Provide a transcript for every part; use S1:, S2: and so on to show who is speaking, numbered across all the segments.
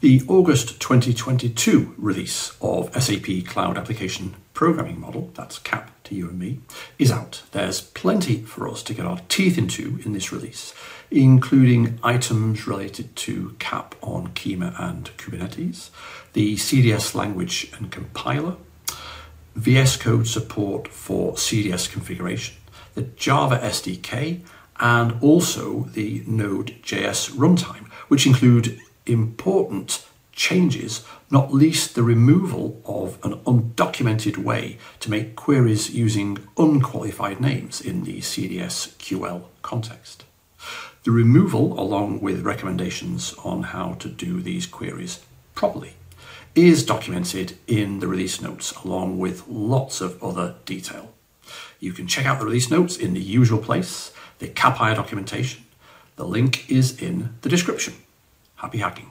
S1: The August 2022 release of SAP Cloud Application Programming Model, that's CAP to you and me, is out. There's plenty for us to get our teeth into in this release, including items related to CAP on Kyma and Kubernetes, the CDS language and compiler, VS Code support for CDS configuration, the Java SDK, and also the Node.js runtime, which include important changes, not least the removal of an undocumented way to make queries using unqualified names in the CDS QL context. The removal, along with recommendations on how to do these queries properly, is documented in the release notes along with lots of other detail. You can check out the release notes in the usual place, the Capire documentation. The link is in the description. Happy hacking.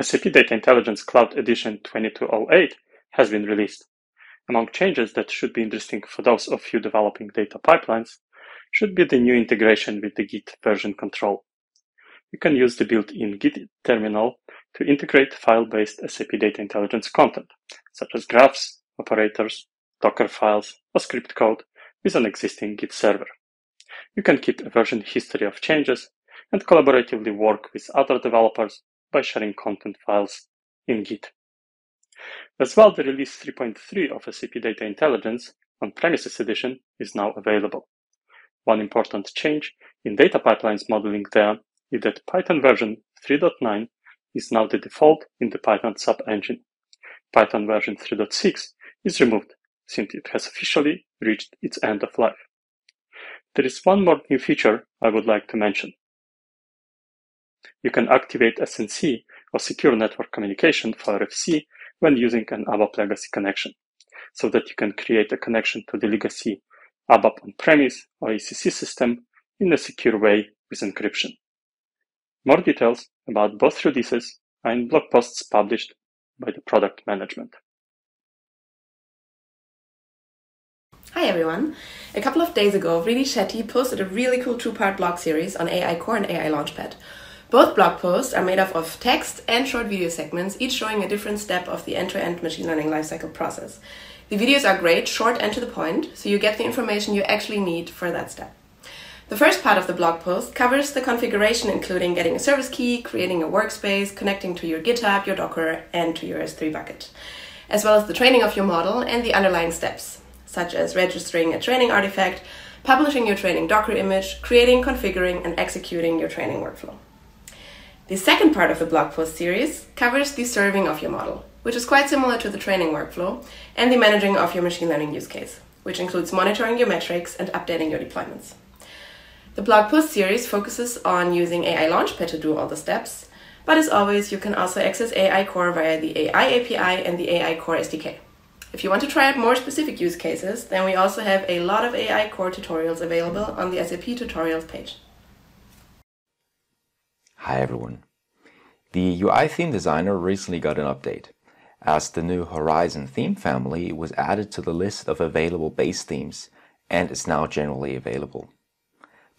S2: SAP Data Intelligence Cloud Edition 2208 has been released. Among changes that should be interesting for those of you developing data pipelines should be the new integration with the Git version control. You can use the built-in Git terminal to integrate file-based SAP Data Intelligence content, such as graphs, operators, Docker files, or script code with an existing Git server. You can keep a version history of changes and collaboratively work with other developers by sharing content files in Git. As well, the release 3.3 of SAP Data Intelligence on-premises edition is now available. One important change in data pipelines modeling there is that Python version 3.9 is now the default in the Python sub-engine. Python version 3.6 is removed since it has officially reached its end of life. There is one more new feature I would like to mention. You can activate SNC or Secure Network Communication for RFC when using an ABAP legacy connection, so that you can create a connection to the legacy ABAP on-premise or ECC system in a secure way with encryption. More details about both releases are in blog posts published by the product management.
S3: Hi everyone. A couple of days ago, Vriddhi Shetty posted a really cool two-part blog series on AI Core and AI Launchpad. Both blog posts are made up of text and short video segments, each showing a different step of the end-to-end machine learning lifecycle process. The videos are great, short and to the point, so you get the information you actually need for that step. The first part of the blog post covers the configuration, including getting a service key, creating a workspace, connecting to your GitHub, your Docker, and to your S3 bucket, as well as the training of your model and the underlying steps such as registering a training artifact, publishing your training Docker image, creating, configuring, and executing your training workflow. The second part of the blog post series covers the serving of your model, which is quite similar to the training workflow, and the managing of your machine learning use case, which includes monitoring your metrics and updating your deployments. The blog post series focuses on using AI Launchpad to do all the steps, but as always, you can also access AI Core via the AI API and the AI Core SDK. If you want to try out more specific use cases, then we also have a lot of AI core tutorials available on the SAP tutorials page.
S4: Hi everyone. The UI theme designer recently got an update, as the new Horizon theme family was added to the list of available base themes and is now generally available.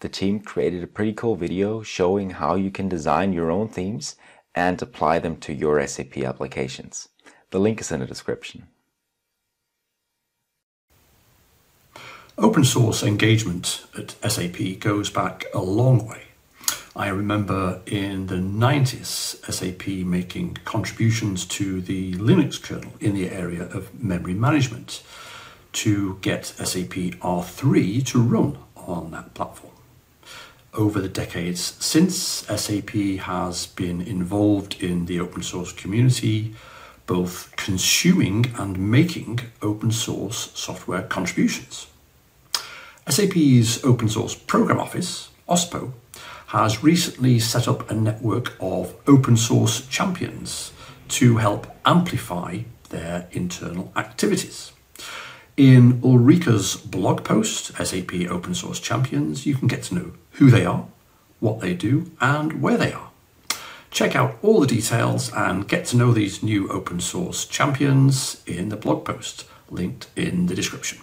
S4: The team created a pretty cool video showing how you can design your own themes and apply them to your SAP applications. The link is in the description.
S1: Open source engagement at SAP goes back a long way. I remember in the 90s, SAP making contributions to the Linux kernel in the area of memory management to get SAP R3 to run on that platform. Over the decades since, SAP has been involved in the open source community, both consuming and making open source software contributions. SAP's Open Source Program Office, OSPO, has recently set up a network of open source champions to help amplify their internal activities. In Ulrika's blog post, SAP Open Source Champions, you can get to know who they are, what they do, and where they are. Check out all the details and get to know these new open source champions in the blog post linked in the description.